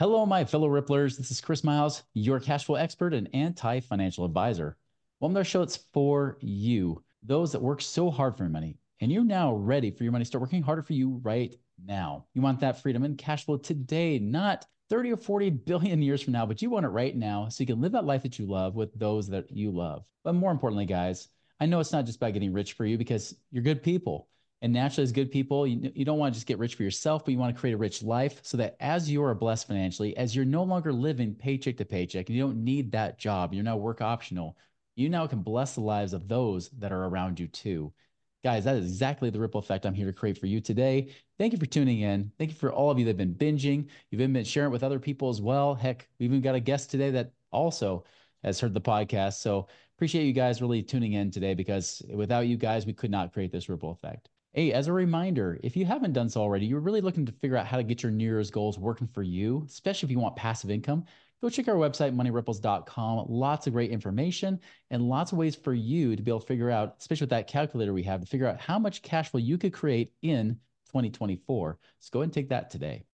Hello, my fellow Ripplers. This is Chris Miles, your cash flow expert and anti financial advisor. Welcome to our show. It's for you, those that work so hard for your money, and you're now ready for your money to start working harder for you right now. You want that freedom and cash flow today, not 30 or 40 billion years from now, but you want it right now so you can live that life that you love with those that you love. But more importantly, guys, I know it's not just about getting rich for you because you're good people. And naturally, as good people, you, you don't want to just get rich for yourself, but you want to create a rich life so that as you are blessed financially, as you're no longer living paycheck to paycheck, you don't need that job, you're now work optional, you now can bless the lives of those that are around you too. Guys, that is exactly the ripple effect I'm here to create for you today. Thank you for tuning in. Thank you for all of you that have been binging. You've been sharing it with other people as well. Heck, we even got a guest today that also has heard the podcast. So appreciate you guys really tuning in today because without you guys, we could not create this ripple effect. Hey, as a reminder, if you haven't done so already, you're really looking to figure out how to get your New Year's goals working for you, especially if you want passive income, go check our website, moneyripples.com. Lots of great information and lots of ways for you to be able to figure out, especially with that calculator we have, to figure out how much cash flow you could create in 2024. So go ahead and take that today.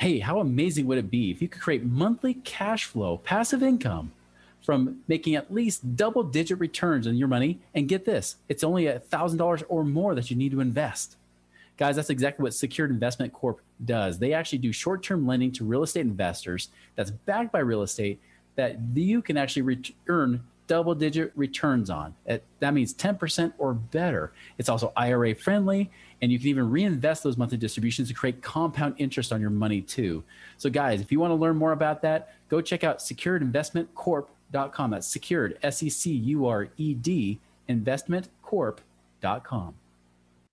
Hey, how amazing would it be if you could create monthly cash flow, passive income? From making at least double digit returns on your money. And get this, it's only a $1,000 or more that you need to invest. Guys, that's exactly what Secured Investment Corp does. They actually do short term lending to real estate investors that's backed by real estate that you can actually re- earn double digit returns on. That means 10% or better. It's also IRA friendly, and you can even reinvest those monthly distributions to create compound interest on your money too. So, guys, if you want to learn more about that, go check out Secured Investment Corp investmentcorp.com. That's secured, S E C U R E D, investmentcorp.com.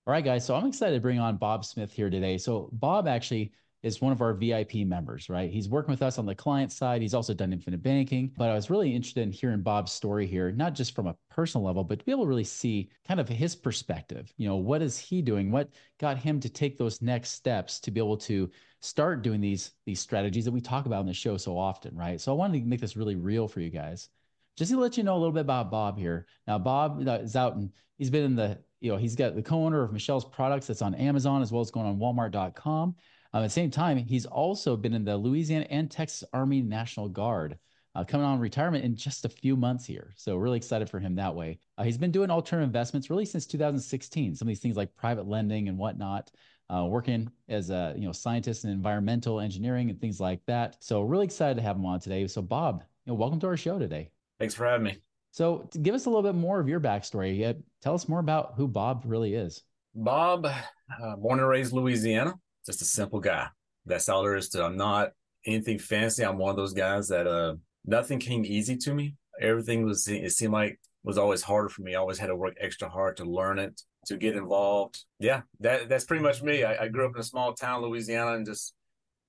All right, guys. So I'm excited to bring on Bob Smith here today. So, Bob actually is one of our VIP members, right? He's working with us on the client side. He's also done infinite banking. But I was really interested in hearing Bob's story here, not just from a personal level, but to be able to really see kind of his perspective. You know, what is he doing? What got him to take those next steps to be able to start doing these these strategies that we talk about on the show so often, right? So I wanted to make this really real for you guys. Just to let you know a little bit about Bob here. Now, Bob is out and he's been in the, you know, he's got the co-owner of Michelle's products that's on Amazon as well as going on Walmart.com. Um, at the same time, he's also been in the Louisiana and Texas Army National Guard, uh, coming on retirement in just a few months here. So really excited for him that way. Uh, he's been doing alternative investments really since 2016. Some of these things like private lending and whatnot. Uh, working as a you know scientist in environmental engineering and things like that. So really excited to have him on today. So Bob, you know, welcome to our show today. Thanks for having me. So give us a little bit more of your backstory. tell us more about who Bob really is. Bob, uh, born and raised Louisiana, just a simple guy. That's all there is to. I'm not anything fancy. I'm one of those guys that uh nothing came easy to me. Everything was it seemed like was always harder for me. I always had to work extra hard to learn it, to get involved. Yeah, that that's pretty much me. I, I grew up in a small town, Louisiana, and just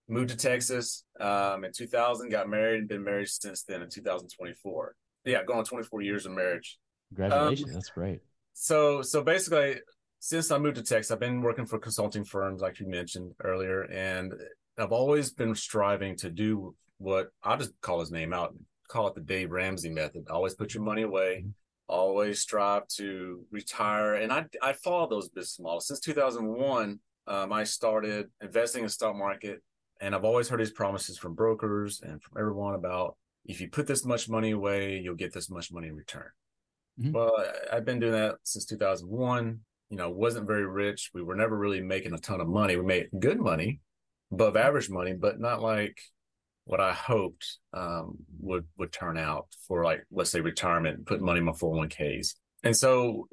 moved to Texas um, in 2000. Got married and been married since then in 2024. Yeah, going on 24 years of marriage. Congratulations, um, that's great. So so basically, since I moved to Texas, I've been working for consulting firms, like you mentioned earlier, and I've always been striving to do what I'll just call his name out, call it the Dave Ramsey method. Always put your money away, mm-hmm. Always strive to retire. And I, I follow those business models. Since 2001, um, I started investing in the stock market, and I've always heard these promises from brokers and from everyone about if you put this much money away, you'll get this much money in return. Mm-hmm. Well, I've been doing that since 2001 you know, wasn't very rich. We were never really making a ton of money. We made good money, above average money, but not like what I hoped um, would would turn out for like let's say retirement, putting money in my 401ks. And so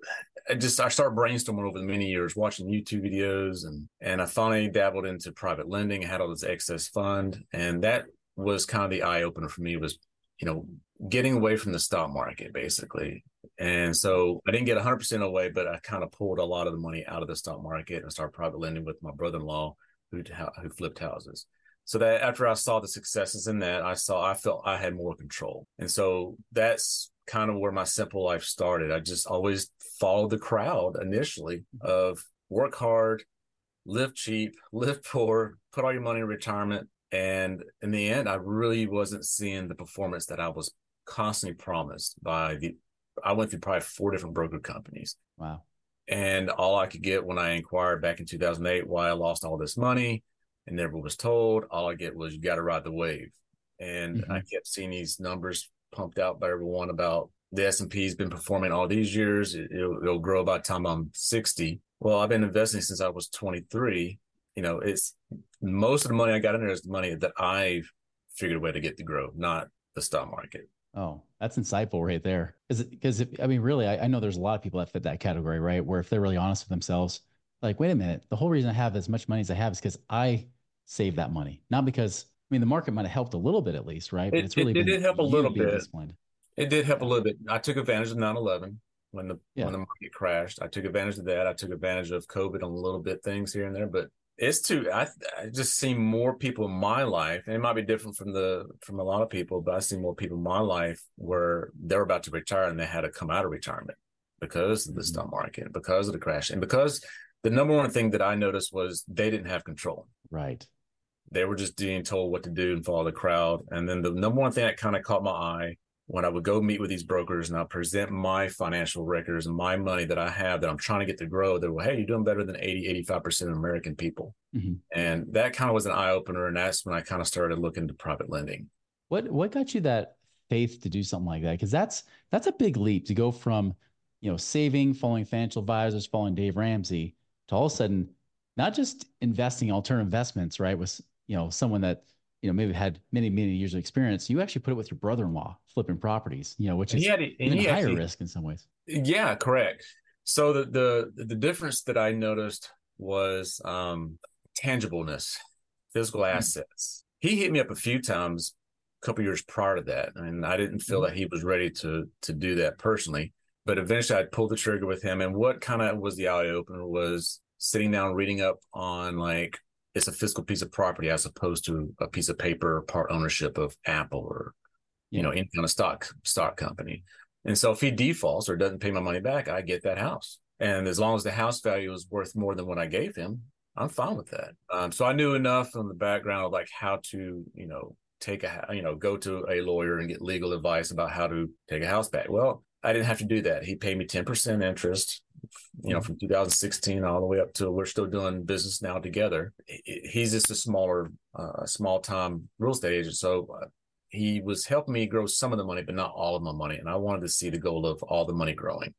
I just I started brainstorming over the many years, watching YouTube videos and and I finally dabbled into private lending, had all this excess fund. And that was kind of the eye opener for me was, you know, getting away from the stock market basically and so I didn't get 100% away, but I kind of pulled a lot of the money out of the stock market and started private lending with my brother in law who who flipped houses. So that after I saw the successes in that, I saw I felt I had more control, and so that's kind of where my simple life started. I just always followed the crowd initially of work hard, live cheap, live poor, put all your money in retirement. And in the end, I really wasn't seeing the performance that I was constantly promised by the I went through probably four different broker companies. Wow. And all I could get when I inquired back in 2008 why I lost all this money and never was told, all I get was you got to ride the wave. And mm-hmm. I kept seeing these numbers pumped out by everyone about the S&P has been performing all these years. It, will it'll grow by the time I'm 60. Well, I've been investing since I was 23. You know, it's most of the money I got in there is the money that I've figured a way to get to grow, not the stock market. Oh, that's insightful right there. Is it because I mean, really, I, I, know there's a lot of people that fit that category, right? Where if they're really honest with themselves, like, wait a minute, the whole reason I have as much money as I have is because I save that money, not because I mean the market might have helped a little bit at least, right? But it's really it, it did help a little bit. Disciplined. It did help a little bit. I took advantage of 9-11 when the yeah. when the market crashed. I took advantage of that. I took advantage of COVID on a little bit things here and there, but it's too I, I just see more people in my life and it might be different from the from a lot of people but i see more people in my life where they're about to retire and they had to come out of retirement because of the mm-hmm. stock market because of the crash and because the number one thing that i noticed was they didn't have control right they were just being told what to do and follow the crowd and then the number one thing that kind of caught my eye when I would go meet with these brokers and I present my financial records and my money that I have that I'm trying to get to grow, they're, were, hey, you're doing better than 80, 85% of American people. Mm-hmm. And that kind of was an eye opener. And that's when I kind of started looking to private lending. What what got you that faith to do something like that? Because that's that's a big leap to go from, you know, saving, following financial advisors, following Dave Ramsey, to all of a sudden not just investing alternative investments, right? With you know, someone that you know maybe had many many years of experience you actually put it with your brother-in-law flipping properties you know which is had, even higher actually, risk in some ways yeah correct so the the the difference that i noticed was um tangibleness physical mm-hmm. assets he hit me up a few times a couple years prior to that and i didn't feel mm-hmm. that he was ready to to do that personally but eventually i pulled the trigger with him and what kind of was the eye opener was sitting down reading up on like it's a physical piece of property as opposed to a piece of paper or part ownership of Apple or you know any kind of stock stock company. And so if he defaults or doesn't pay my money back, I get that house. And as long as the house value is worth more than what I gave him, I'm fine with that. Um, so I knew enough on the background of like how to, you know, take a, you know, go to a lawyer and get legal advice about how to take a house back. Well, I didn't have to do that. He paid me 10% interest you know, from 2016 all the way up to we're still doing business now together. He's just a smaller, uh, small time real estate agent. So uh, he was helping me grow some of the money, but not all of my money. And I wanted to see the goal of all the money growing.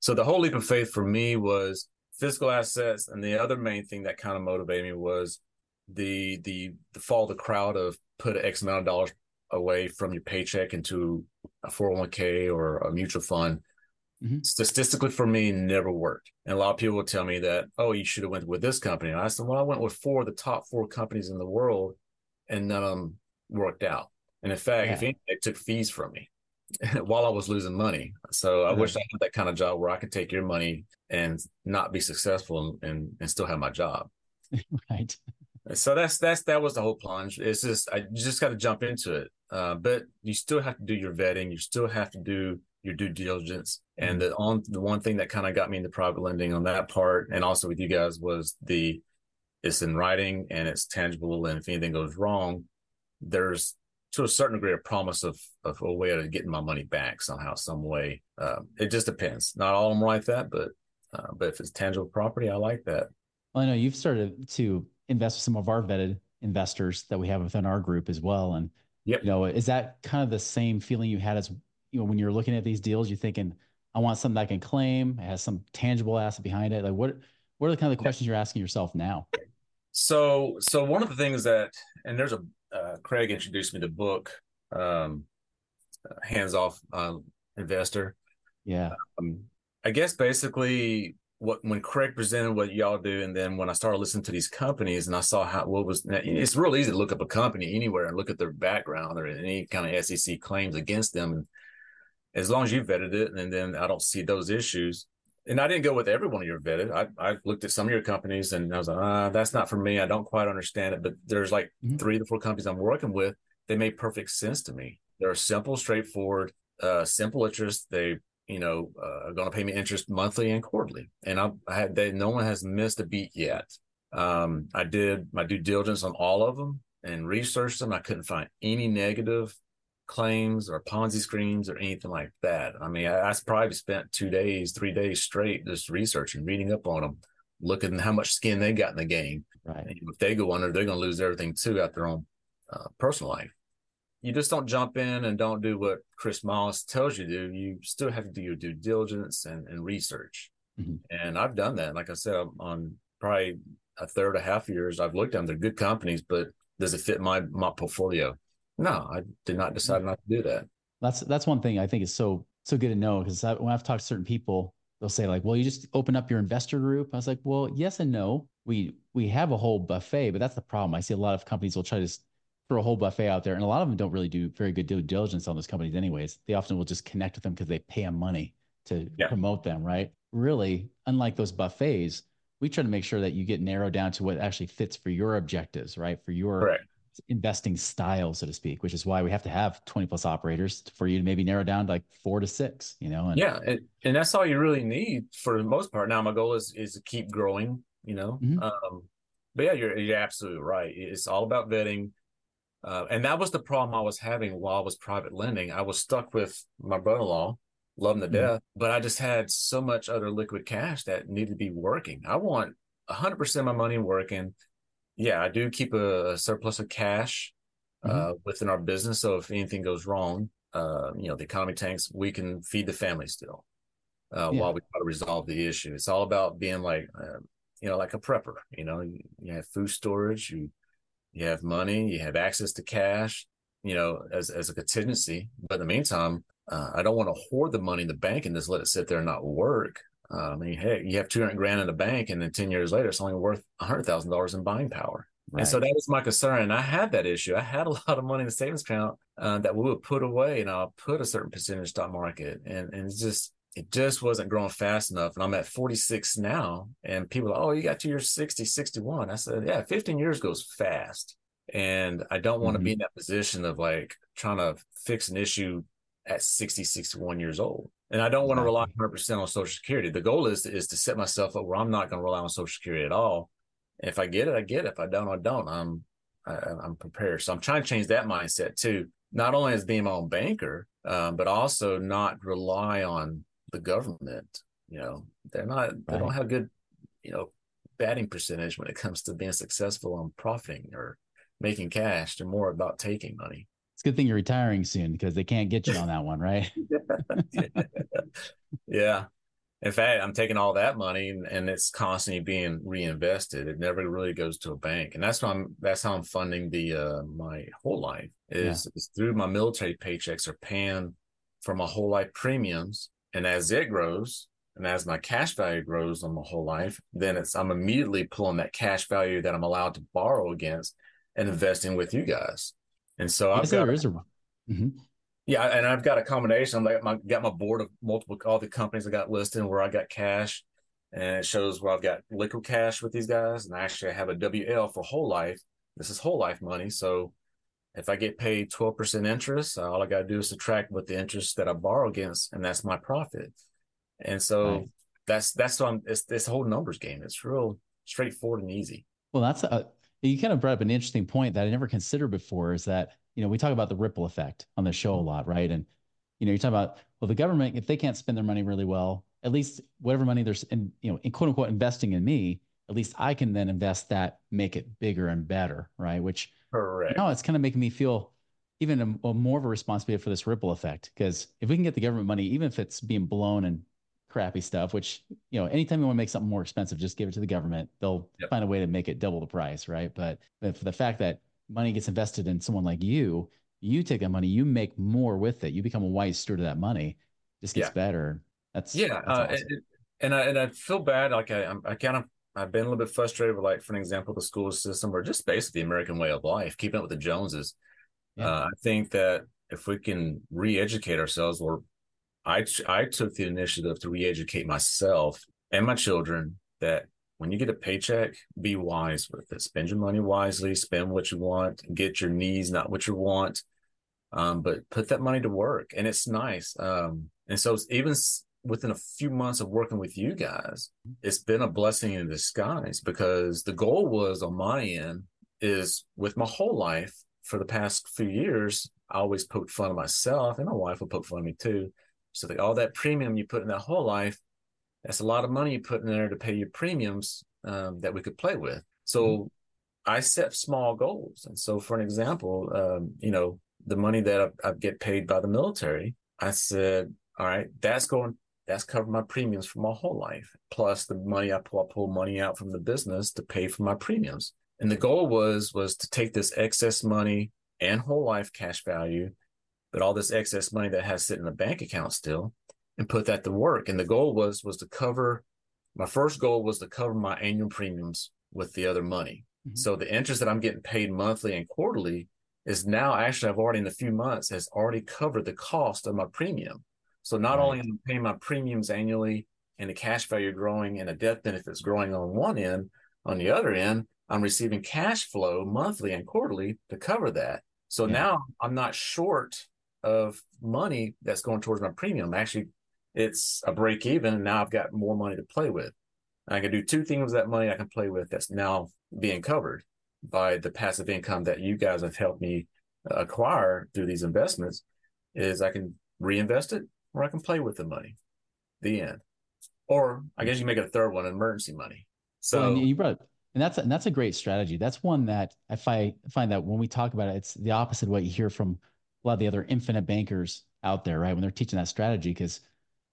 So the whole leap of faith for me was physical assets. And the other main thing that kind of motivated me was the, the, the fall of the crowd of put X amount of dollars away from your paycheck into a 401k or a mutual fund mm-hmm. statistically for me never worked. And a lot of people will tell me that, oh, you should have went with this company. And I said, well, I went with four of the top four companies in the world, and none of them worked out. And in fact, yeah. if anything, they took fees from me while I was losing money. So I mm-hmm. wish I had that kind of job where I could take your money and not be successful and, and, and still have my job. right. So that's that's that was the whole plunge. It's just I just got to jump into it, uh, but you still have to do your vetting. You still have to do your due diligence. And mm-hmm. the on the one thing that kind of got me into private lending on that part, and also with you guys, was the it's in writing and it's tangible. And if anything goes wrong, there's to a certain degree a promise of of a way of getting my money back somehow, some way. Uh, it just depends. Not all of them like that, but uh, but if it's tangible property, I like that. Well, I know you've started to invest with some of our vetted investors that we have within our group as well, and yep. you know, is that kind of the same feeling you had as you know, when you're looking at these deals, you're thinking, I want something I can claim, it has some tangible asset behind it. Like what what are the kind of the questions you're asking yourself now? So so one of the things that and there's a uh, Craig introduced me to book um hands off uh, investor. Yeah. Um, I guess basically what when Craig presented what y'all do, and then when I started listening to these companies and I saw how what was it's real easy to look up a company anywhere and look at their background or any kind of SEC claims against them and as long as you vetted it and then I don't see those issues, and I didn't go with every one of your vetted. I, I looked at some of your companies and I was like, ah, that's not for me. I don't quite understand it. But there's like mm-hmm. three to four companies I'm working with. They made perfect sense to me. They're simple, straightforward, uh, simple interest. They, you know, uh, are going to pay me interest monthly and quarterly. And I, I had, they, no one has missed a beat yet. Um, I did my due diligence on all of them and researched them. I couldn't find any negative claims or Ponzi schemes or anything like that. I mean, I, I probably spent two days, three days straight just researching, reading up on them, looking how much skin they got in the game. Right. And if they go under, they're going to lose everything too out their own uh, personal life. You just don't jump in and don't do what Chris Miles tells you to do. You still have to do your due diligence and, and research. Mm-hmm. And I've done that. Like I said, on probably a third, a half years, I've looked at them. They're good companies, but does it fit my my portfolio? No, I did not decide not to do that. That's that's one thing I think is so so good to know because when I've talked to certain people, they'll say like, "Well, you just open up your investor group." I was like, "Well, yes and no. We we have a whole buffet, but that's the problem. I see a lot of companies will try to throw a whole buffet out there, and a lot of them don't really do very good due diligence on those companies, anyways. They often will just connect with them because they pay them money to yeah. promote them, right? Really, unlike those buffets, we try to make sure that you get narrowed down to what actually fits for your objectives, right? For your right investing style, so to speak, which is why we have to have 20 plus operators for you to maybe narrow down to like four to six, you know? And, yeah. And, and that's all you really need for the most part. Now, my goal is, is to keep growing, you know? Mm-hmm. Um, but yeah, you're, you're absolutely right. It's all about vetting. Uh, and that was the problem I was having while I was private lending. I was stuck with my brother-in-law, love him to mm-hmm. death, but I just had so much other liquid cash that needed to be working. I want 100% of my money working yeah, I do keep a, a surplus of cash uh, mm-hmm. within our business. So if anything goes wrong, uh, you know, the economy tanks, we can feed the family still uh, yeah. while we try to resolve the issue. It's all about being like, uh, you know, like a prepper. You know, you, you, have food storage, you you have money, you have access to cash. You know, as as a contingency. But in the meantime, uh, I don't want to hoard the money in the bank and just let it sit there and not work. Uh, I mean, hey, you have 200 grand in the bank, and then 10 years later, it's only worth $100,000 in buying power. Right. And so that was my concern. And I had that issue. I had a lot of money in the savings account uh, that we would put away, and I'll put a certain percentage stock market. And, and it's just, it just wasn't growing fast enough. And I'm at 46 now, and people are, oh, you got to your 60, 61. I said, yeah, 15 years goes fast. And I don't want to mm-hmm. be in that position of like trying to fix an issue at 60, 61 years old. And I don't want to rely 100% on Social Security. The goal is, is to set myself up where I'm not going to rely on Social Security at all. If I get it, I get it. If I don't, I don't. I'm I, am i am prepared. So I'm trying to change that mindset too. Not only as being my own banker, um, but also not rely on the government. You know, they're not. They right. don't have good, you know, batting percentage when it comes to being successful on profiting or making cash. They're more about taking money it's a good thing you're retiring soon because they can't get you on that one, right? yeah. In fact, I'm taking all that money and, and, it's constantly being reinvested. It never really goes to a bank, and that's why I'm. That's how I'm funding the uh, my whole life is, yeah. is through my military paychecks are paying for my whole life premiums, and as it grows, and as my cash value grows on my whole life, then it's I'm immediately pulling that cash value that I'm allowed to borrow against and investing with you guys. And so I've got, there is a mm-hmm. yeah, and I've got a combination. I got my got my board of multiple all the companies I got listed where I got cash, and it shows where I've got liquid cash with these guys, and actually I actually have a WL for whole life. This is whole life money, so if I get paid twelve percent interest, all I got to do is subtract what the interest that I borrow against, and that's my profit. And so right. that's that's what I'm. It's this whole numbers game. It's real straightforward and easy. Well, that's a you kind of brought up an interesting point that I never considered before is that, you know, we talk about the ripple effect on the show a lot, right? And, you know, you're talking about, well, the government, if they can't spend their money really well, at least whatever money there's in, you know, in quote unquote investing in me, at least I can then invest that, make it bigger and better, right? Which Correct. now it's kind of making me feel even a, a more of a responsibility for this ripple effect. Because if we can get the government money, even if it's being blown and crappy stuff, which, you know, anytime you want to make something more expensive, just give it to the government. They'll yep. find a way to make it double the price, right? But, for the fact that money gets invested in someone like you, you take that money, you make more with it. You become a wise steward of that money. Just gets yeah. better. That's yeah. That's uh, awesome. and, and I and I feel bad. Like I, I kind of I've been a little bit frustrated with, like, for an example, the school system or just basically the American way of life, keeping up with the Joneses. Yeah. Uh, I think that if we can re-educate ourselves or I I took the initiative to re-educate myself and my children that when you get a paycheck, be wise with it. Spend your money wisely. Spend what you want. Get your needs, not what you want. Um, but put that money to work, and it's nice. Um, and so even within a few months of working with you guys, it's been a blessing in disguise because the goal was on my end is with my whole life for the past few years, I always poked fun of myself, and my wife will poke fun of me too. So the, all that premium you put in that whole life, that's a lot of money you put in there to pay your premiums um, that we could play with. So mm-hmm. I set small goals, and so for an example, um, you know, the money that I, I get paid by the military, I said, all right, that's going that's covering my premiums for my whole life, plus the money I pull, I pull money out from the business to pay for my premiums. And the goal was was to take this excess money and whole life cash value, but all this excess money that has sit in a bank account still, and put that to work. And the goal was was to cover. My first goal was to cover my annual premiums with the other money. Mm-hmm. So the interest that I'm getting paid monthly and quarterly is now actually I've already in a few months has already covered the cost of my premium. So not right. only am I paying my premiums annually and the cash value growing and the death benefits growing on one end, on the other end, I'm receiving cash flow monthly and quarterly to cover that. So yeah. now I'm not short of money that's going towards my premium. Actually, it's a break even, and now I've got more money to play with. I can do two things with that money I can play with that's now being covered by the passive income that you guys have helped me uh, acquire through these investments. Is I can reinvest it or I can play with the money. The end. Or I guess you make it a third one, emergency money. So you brought, and that's and that's a great strategy. That's one that I find find that when we talk about it, it's the opposite of what you hear from a lot of the other infinite bankers out there, right? When they're teaching that strategy, because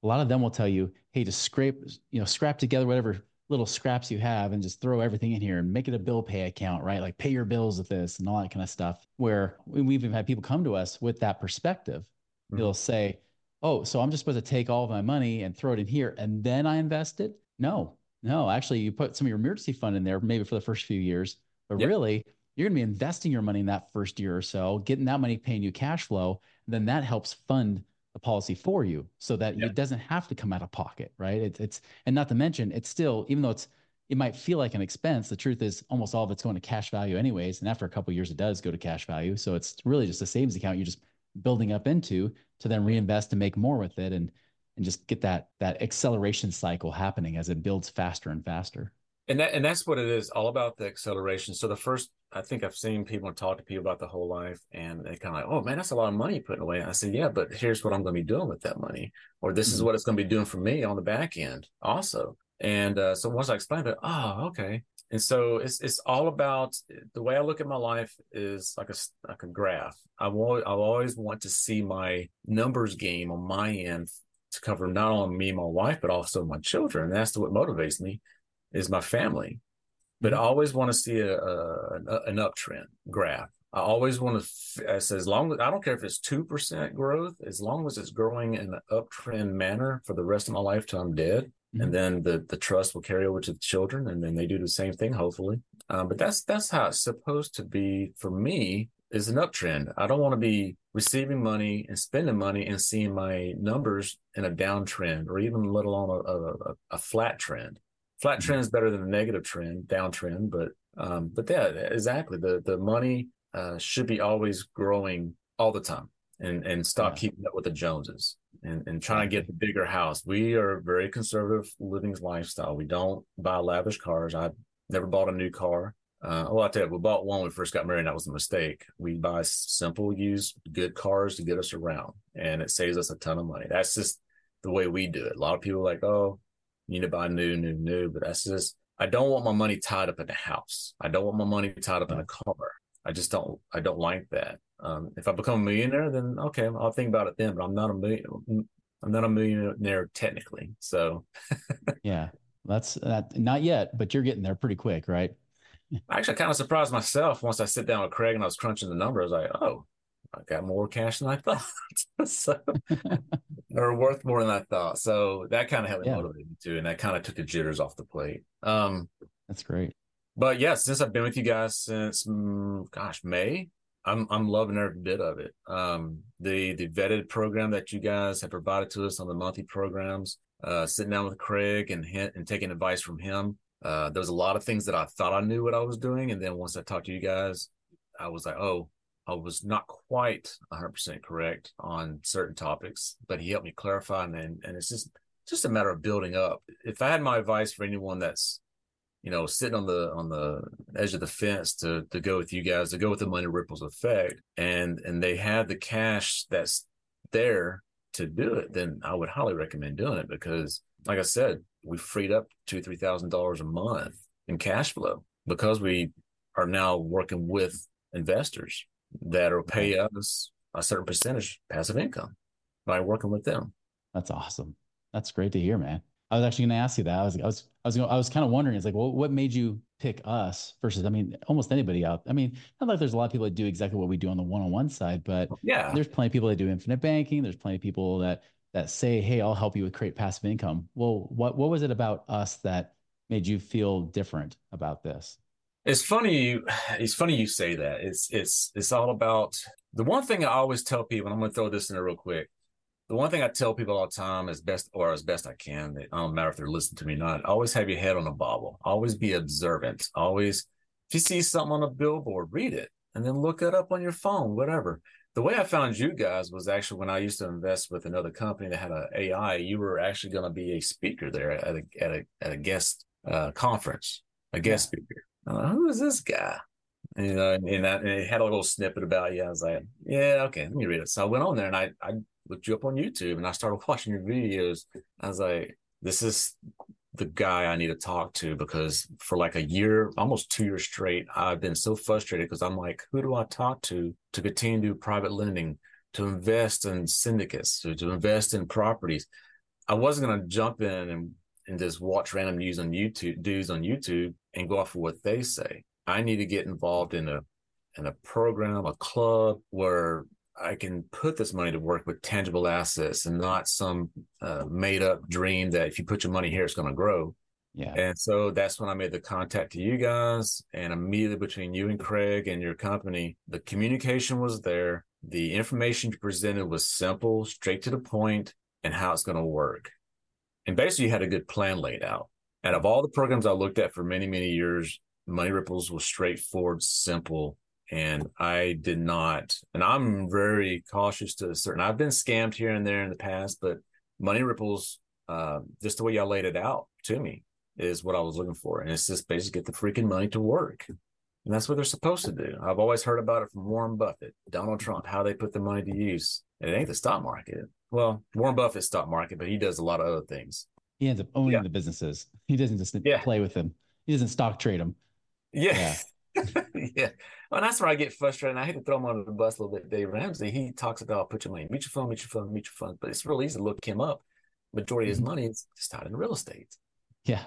a lot of them will tell you, hey, just scrape, you know, scrap together whatever little scraps you have and just throw everything in here and make it a bill pay account, right? Like pay your bills with this and all that kind of stuff. Where we've even had people come to us with that perspective. Mm-hmm. They'll say, oh, so I'm just supposed to take all of my money and throw it in here and then I invest it? No, no. Actually, you put some of your emergency fund in there, maybe for the first few years, but yep. really, you're going to be investing your money in that first year or so, getting that money paying you cash flow. Then that helps fund the policy for you so that yep. it doesn't have to come out of pocket, right? It, it's, and not to mention, it's still, even though it's, it might feel like an expense. The truth is, almost all of it's going to cash value, anyways. And after a couple years, it does go to cash value. So it's really just a savings account. You're just building up into to then reinvest and make more with it and and just get that that acceleration cycle happening as it builds faster and faster and that and that's what it is all about the acceleration so the first i think i've seen people talk to people about the whole life and they kind of like oh man that's a lot of money putting away and i said yeah but here's what i'm going to be doing with that money or this mm-hmm. is what it's going to be doing for me on the back end also and uh, so once i explained it oh okay and so it's it's all about the way I look at my life is like a like a graph. I will I always want to see my numbers game on my end to cover not only me and my wife but also my children. And that's what motivates me is my family. But I always want to see a, a an uptrend graph. I always want to, as long as I don't care if it's two percent growth, as long as it's growing in an uptrend manner for the rest of my life till I'm dead, Mm-hmm. and then the the trust will carry over to the children, and then they do the same thing, hopefully. Um, but that's that's how it's supposed to be for me. Is an uptrend. I don't want to be receiving money and spending money and seeing my numbers in a downtrend, or even let alone a, a, a flat trend. Flat trend is better than a negative trend, downtrend. But um, but yeah, exactly. The the money uh, should be always growing all the time, and and stop yeah. keeping up with the Joneses and, and trying to get the bigger house. We are a very conservative living lifestyle. We don't buy lavish cars. I never bought a new car. Uh, well, I tell you, we bought one when we first got married. And that was a mistake. We buy simple, used, good cars to get us around, and it saves us a ton of money. That's just the way we do it. A lot of people are like, oh, need to buy new, new, new, but that's just. I don't want my money tied up in a house. I don't want my money tied up in a car. I just don't. I don't like that. Um, if I become a millionaire, then okay, I'll think about it then. But I'm not a million. I'm not a millionaire technically. So yeah, that's that. Not yet, but you're getting there pretty quick, right? I actually kind of surprised myself once I sit down with Craig and I was crunching the numbers. I was like, oh, I got more cash than I thought. so, or worth more than I thought. So that kind of helped yeah. motivate me too, and that kind of took the jitters off the plate. Um, that's great. But yeah, since I've been with you guys since, mm, gosh, May, I'm I'm loving every bit of it. Um, the the vetted program that you guys have provided to us on the monthly programs, uh, sitting down with Craig and and taking advice from him. Uh, there was a lot of things that I thought I knew what I was doing, and then once I talked to you guys, I was like, oh, I was not quite 100 percent correct on certain topics, but he helped me clarify, and and it's just just a matter of building up. If I had my advice for anyone that's you know, sitting on the on the edge of the fence to to go with you guys, to go with the money ripples effect, and and they have the cash that's there to do it, then I would highly recommend doing it because, like I said, we freed up two three thousand dollars a month in cash flow because we are now working with investors that will pay us a certain percentage passive income by working with them. That's awesome. That's great to hear, man. I was actually going to ask you that. I was, I was, I was, going. I was kind of wondering. It's like, well, what made you pick us versus? I mean, almost anybody out. I mean, not like there's a lot of people that do exactly what we do on the one-on-one side, but yeah, there's plenty of people that do infinite banking. There's plenty of people that that say, "Hey, I'll help you with create passive income." Well, what what was it about us that made you feel different about this? It's funny. It's funny you say that. It's it's it's all about the one thing I always tell people. I'm going to throw this in there real quick the one thing I tell people all the time as best or as best I can, it don't matter if they're listening to me or not, always have your head on a bobble. Always be observant. Always, if you see something on a billboard, read it and then look it up on your phone, whatever. The way I found you guys was actually when I used to invest with another company that had an AI. You were actually going to be a speaker there at a at a at a guest uh, conference, a guest speaker. Like, Who is this guy? And, you know, and, and, and, it had a little snippet about you. I was like, yeah, okay, let me read it. So I went on there and I I looked you up on YouTube and I started watching your videos. I was like, this is the guy I need to talk to because for like a year, almost two years straight, I've been so frustrated because I'm like, who do I talk to to continue to do private lending, to invest in syndicates, to, to invest in properties? I wasn't going to jump in and, and just watch random news on YouTube, dudes on YouTube and go off of what they say. I need to get involved in a in a program, a club where I can put this money to work with tangible assets and not some uh, made up dream that if you put your money here, it's going to grow. Yeah. And so that's when I made the contact to you guys. And immediately between you and Craig and your company, the communication was there. The information you presented was simple, straight to the point, and how it's going to work. And basically, you had a good plan laid out. And of all the programs I looked at for many, many years, Money Ripples was straightforward, simple, and I did not. And I'm very cautious to certain. I've been scammed here and there in the past, but Money Ripples, uh, just the way y'all laid it out to me, is what I was looking for, and it's just basically get the freaking money to work. And that's what they're supposed to do. I've always heard about it from Warren Buffett, Donald Trump, how they put the money to use. And it ain't the stock market. Well, Warren Buffett's stock market, but he does a lot of other things. He ends up owning yeah. the businesses. He doesn't just yeah. play with them. He doesn't stock trade them. Yeah. yeah. yeah. Well, that's where I get frustrated. And I hate to throw him under the bus a little bit. Dave Ramsey, he talks about put your money in mutual fund, mutual fund, mutual fund. But it's real easy to look him up. Majority of his mm-hmm. money is just out in real estate. Yeah.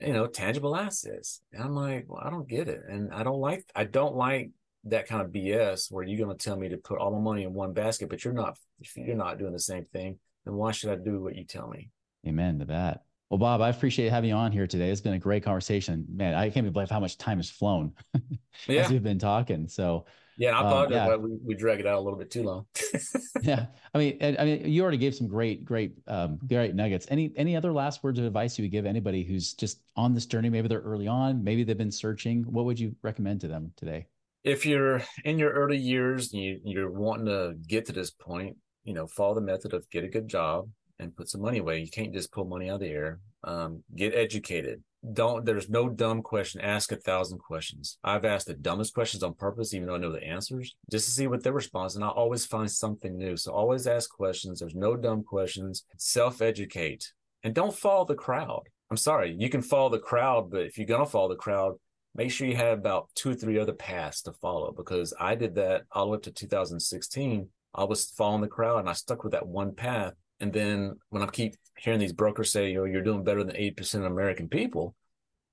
You know, tangible assets. And I'm like, well, I don't get it. And I don't like I don't like that kind of BS where you're gonna tell me to put all my money in one basket, but you're not if you're not doing the same thing, then why should I do what you tell me? Amen to that. Well, Bob, I appreciate having you on here today. It's been a great conversation. Man, I can't believe how much time has flown yeah. as we've been talking. So yeah, I apologize um, yeah. we, we drag it out a little bit too long. yeah. I mean, I mean, you already gave some great, great, um, great nuggets. Any, any other last words of advice you would give anybody who's just on this journey? Maybe they're early on, maybe they've been searching. What would you recommend to them today? If you're in your early years, you, you're wanting to get to this point, you know, follow the method of get a good job and put some money away. You can't just pull money out of the air um, get educated don't there's no dumb question. Ask a thousand questions. I've asked the dumbest questions on purpose even though i know the answers just to see what their response and i always find something new. So always ask questions. There's no dumb questions. Self-educate. And don't follow the crowd. I'm sorry you can follow the crowd but if you're going to follow the crowd make sure you have about two or three other paths to follow because i did that all the way up to 2016 i was following the crowd and i stuck with that one path and then when I keep hearing these brokers say, "Oh, you're doing better than eight percent of American people,"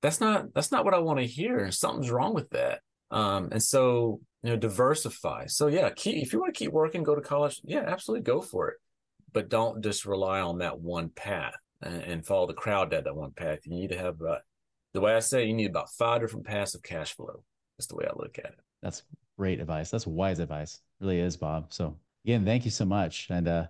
that's not that's not what I want to hear. Something's wrong with that. Um, and so you know, diversify. So yeah, keep if you want to keep working, go to college. Yeah, absolutely, go for it. But don't just rely on that one path and, and follow the crowd down that one path. You need to have uh, the way I say, you need about five different paths of cash flow. That's the way I look at it. That's great advice. That's wise advice. It really is, Bob. So again, thank you so much. And uh,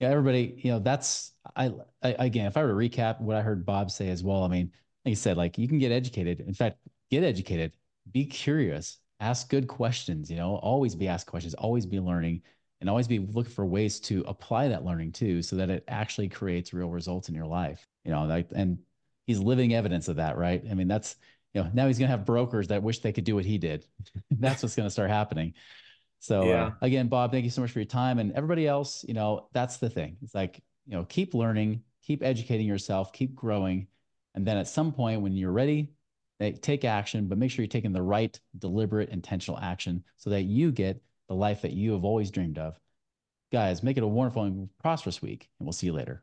yeah, everybody, you know, that's I, I again, if I were to recap what I heard Bob say as well, I mean, you said, like you can get educated. In fact, get educated, be curious, ask good questions. You know, always be asked questions, always be learning, and always be looking for ways to apply that learning too, so that it actually creates real results in your life. You know, like and he's living evidence of that, right? I mean, that's you know, now he's going to have brokers that wish they could do what he did. that's what's going to start happening. So uh, yeah. uh, again, Bob, thank you so much for your time and everybody else. You know, that's the thing. It's like you know, keep learning, keep educating yourself, keep growing, and then at some point when you're ready, take action. But make sure you're taking the right, deliberate, intentional action so that you get the life that you have always dreamed of. Guys, make it a wonderful and prosperous week, and we'll see you later.